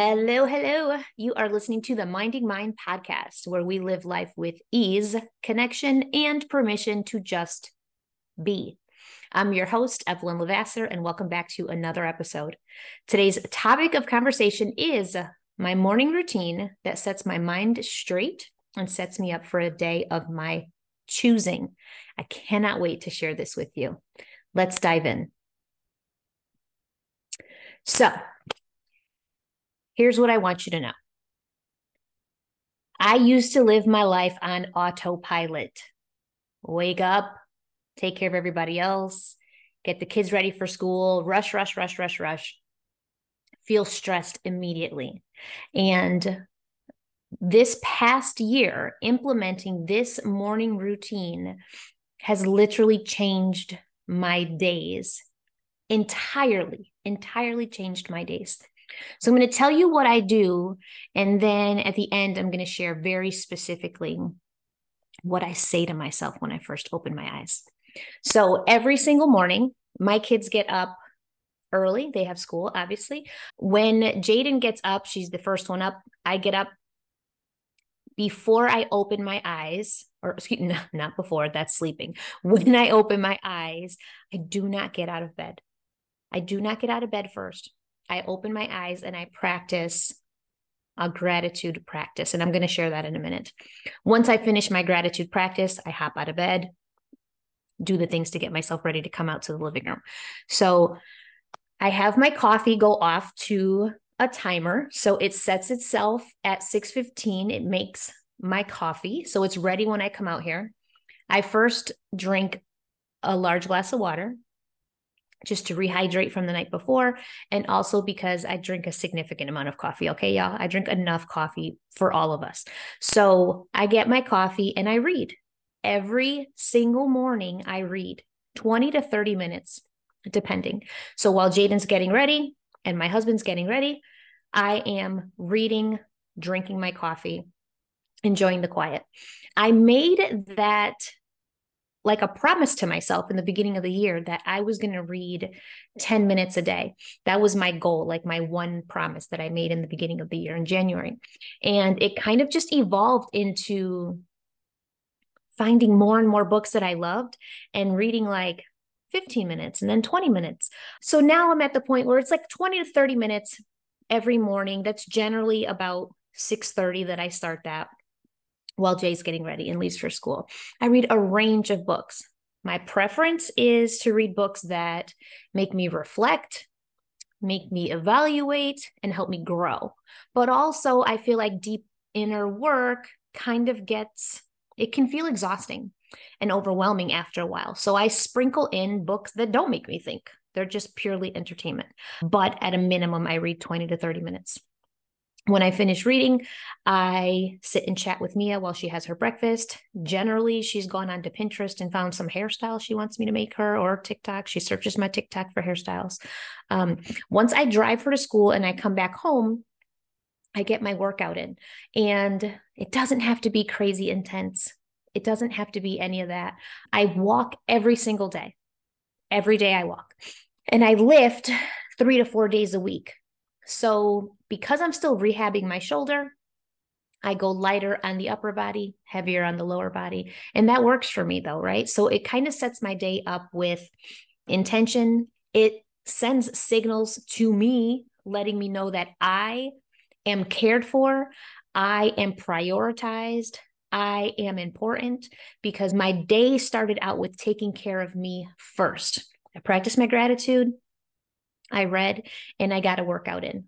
Hello, hello. You are listening to the Minding Mine podcast, where we live life with ease, connection, and permission to just be. I'm your host, Evelyn LeVasseur, and welcome back to another episode. Today's topic of conversation is my morning routine that sets my mind straight and sets me up for a day of my choosing. I cannot wait to share this with you. Let's dive in. So, Here's what I want you to know I used to live my life on autopilot wake up, take care of everybody else, get the kids ready for school, rush, rush, rush, rush, rush, feel stressed immediately. And this past year, implementing this morning routine has literally changed my days entirely, entirely changed my days. So I'm going to tell you what I do. And then at the end, I'm going to share very specifically what I say to myself when I first open my eyes. So every single morning, my kids get up early. They have school, obviously. When Jaden gets up, she's the first one up. I get up before I open my eyes, or excuse me, not before, that's sleeping. When I open my eyes, I do not get out of bed. I do not get out of bed first. I open my eyes and I practice a gratitude practice. And I'm going to share that in a minute. Once I finish my gratitude practice, I hop out of bed, do the things to get myself ready to come out to the living room. So I have my coffee go off to a timer. So it sets itself at 6:15. It makes my coffee. So it's ready when I come out here. I first drink a large glass of water just to rehydrate from the night before and also because I drink a significant amount of coffee. Okay, y'all, I drink enough coffee for all of us. So I get my coffee and I read. Every single morning, I read 20 to 30 minutes, depending. So while Jaden's getting ready and my husband's getting ready, I am reading, drinking my coffee, enjoying the quiet. I made that like a promise to myself in the beginning of the year that I was going to read 10 minutes a day. That was my goal, like my one promise that I made in the beginning of the year in January. And it kind of just evolved into finding more and more books that I loved and reading like 15 minutes and then 20 minutes. So now I'm at the point where it's like 20 to 30 minutes every morning. That's generally about 6:30 that I start that while Jay's getting ready and leaves for school. I read a range of books. My preference is to read books that make me reflect, make me evaluate, and help me grow. But also, I feel like deep inner work kind of gets, it can feel exhausting and overwhelming after a while. So I sprinkle in books that don't make me think. They're just purely entertainment. But at a minimum, I read 20 to 30 minutes when I finish reading, I sit and chat with Mia while she has her breakfast. Generally, she's gone onto Pinterest and found some hairstyle she wants me to make her or TikTok. She searches my TikTok for hairstyles. Um, once I drive her to school and I come back home, I get my workout in. And it doesn't have to be crazy intense, it doesn't have to be any of that. I walk every single day. Every day I walk. And I lift three to four days a week. So, because I'm still rehabbing my shoulder, I go lighter on the upper body, heavier on the lower body. And that works for me though, right? So it kind of sets my day up with intention. It sends signals to me, letting me know that I am cared for, I am prioritized, I am important because my day started out with taking care of me first. I practice my gratitude. I read and I got a workout in.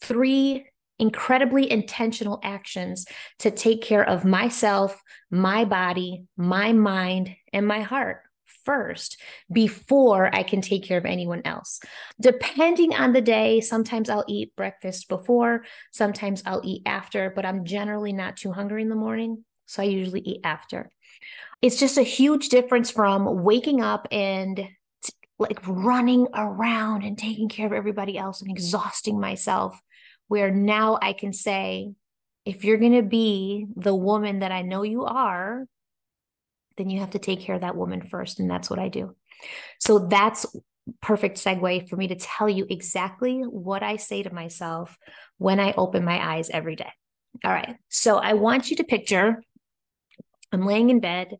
Three incredibly intentional actions to take care of myself, my body, my mind, and my heart first before I can take care of anyone else. Depending on the day, sometimes I'll eat breakfast before, sometimes I'll eat after, but I'm generally not too hungry in the morning. So I usually eat after. It's just a huge difference from waking up and like running around and taking care of everybody else and exhausting myself. Where now I can say, if you're going to be the woman that I know you are, then you have to take care of that woman first. And that's what I do. So that's perfect segue for me to tell you exactly what I say to myself when I open my eyes every day. All right. So I want you to picture I'm laying in bed.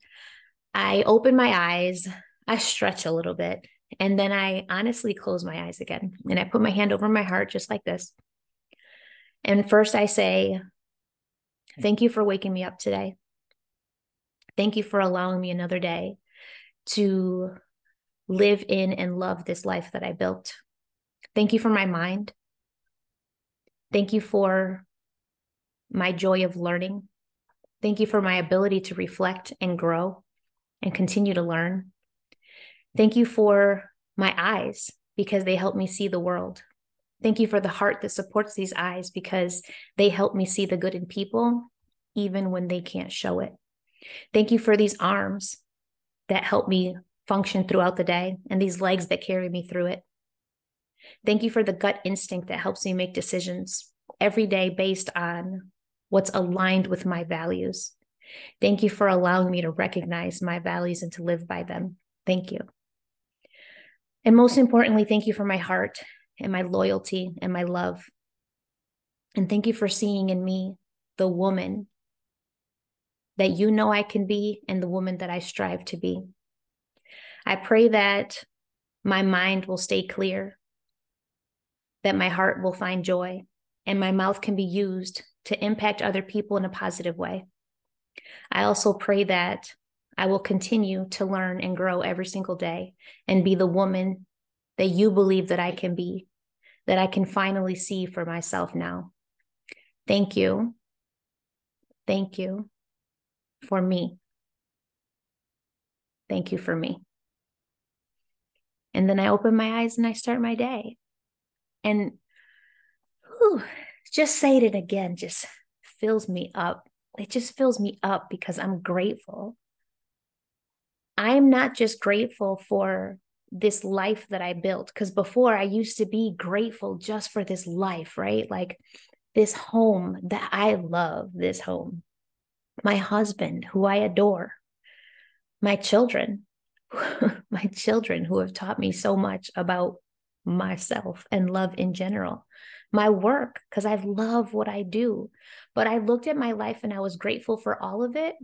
I open my eyes, I stretch a little bit, and then I honestly close my eyes again. And I put my hand over my heart just like this. And first I say, Thank you for waking me up today. Thank you for allowing me another day to live in and love this life that I built. Thank you for my mind. Thank you for my joy of learning. Thank you for my ability to reflect and grow and continue to learn. Thank you for my eyes because they help me see the world. Thank you for the heart that supports these eyes because they help me see the good in people, even when they can't show it. Thank you for these arms that help me function throughout the day and these legs that carry me through it. Thank you for the gut instinct that helps me make decisions every day based on what's aligned with my values. Thank you for allowing me to recognize my values and to live by them. Thank you. And most importantly, thank you for my heart and my loyalty and my love. And thank you for seeing in me the woman that you know I can be and the woman that I strive to be. I pray that my mind will stay clear, that my heart will find joy, and my mouth can be used to impact other people in a positive way. I also pray that I will continue to learn and grow every single day and be the woman that you believe that I can be, that I can finally see for myself now. Thank you. Thank you for me. Thank you for me. And then I open my eyes and I start my day. And whew, just saying it again just fills me up. It just fills me up because I'm grateful. I'm not just grateful for this life that I built, because before I used to be grateful just for this life, right? Like this home that I love, this home, my husband who I adore, my children, my children who have taught me so much about myself and love in general my work because I love what I do. But I looked at my life and I was grateful for all of it.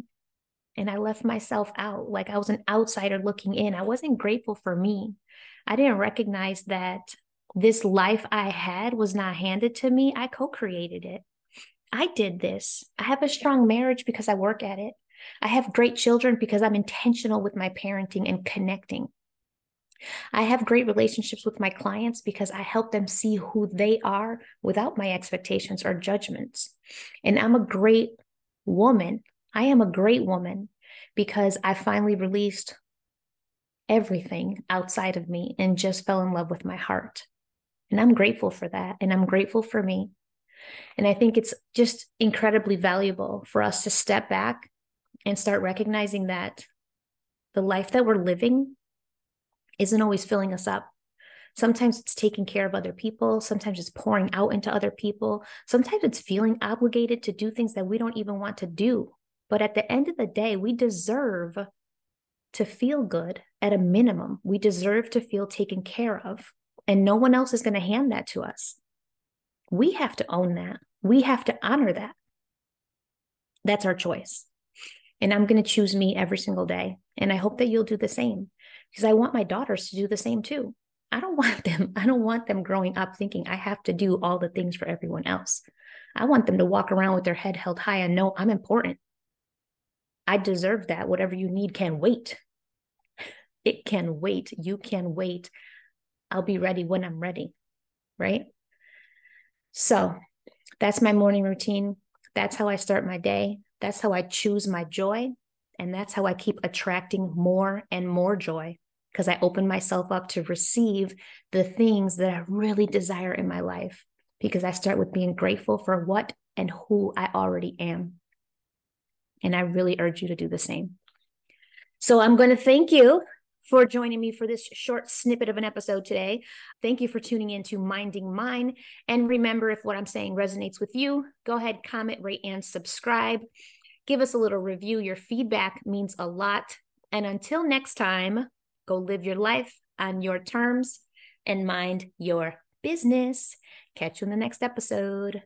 And I left myself out like I was an outsider looking in. I wasn't grateful for me. I didn't recognize that this life I had was not handed to me. I co created it. I did this. I have a strong marriage because I work at it. I have great children because I'm intentional with my parenting and connecting. I have great relationships with my clients because I help them see who they are without my expectations or judgments. And I'm a great woman. I am a great woman because I finally released everything outside of me and just fell in love with my heart. And I'm grateful for that. And I'm grateful for me. And I think it's just incredibly valuable for us to step back and start recognizing that the life that we're living isn't always filling us up. Sometimes it's taking care of other people. Sometimes it's pouring out into other people. Sometimes it's feeling obligated to do things that we don't even want to do. But at the end of the day, we deserve to feel good at a minimum. We deserve to feel taken care of. And no one else is going to hand that to us. We have to own that. We have to honor that. That's our choice. And I'm going to choose me every single day. And I hope that you'll do the same because I want my daughters to do the same too. I don't want them, I don't want them growing up thinking I have to do all the things for everyone else. I want them to walk around with their head held high and know I'm important. I deserve that. Whatever you need can wait. It can wait. You can wait. I'll be ready when I'm ready. Right. So that's my morning routine. That's how I start my day. That's how I choose my joy. And that's how I keep attracting more and more joy because I open myself up to receive the things that I really desire in my life. Because I start with being grateful for what and who I already am. And I really urge you to do the same. So I'm going to thank you for joining me for this short snippet of an episode today. Thank you for tuning in to Minding Mine. And remember, if what I'm saying resonates with you, go ahead, comment, rate, and subscribe. Give us a little review. Your feedback means a lot. And until next time, Go live your life, on your terms and mind your business. Catch you in the next episode.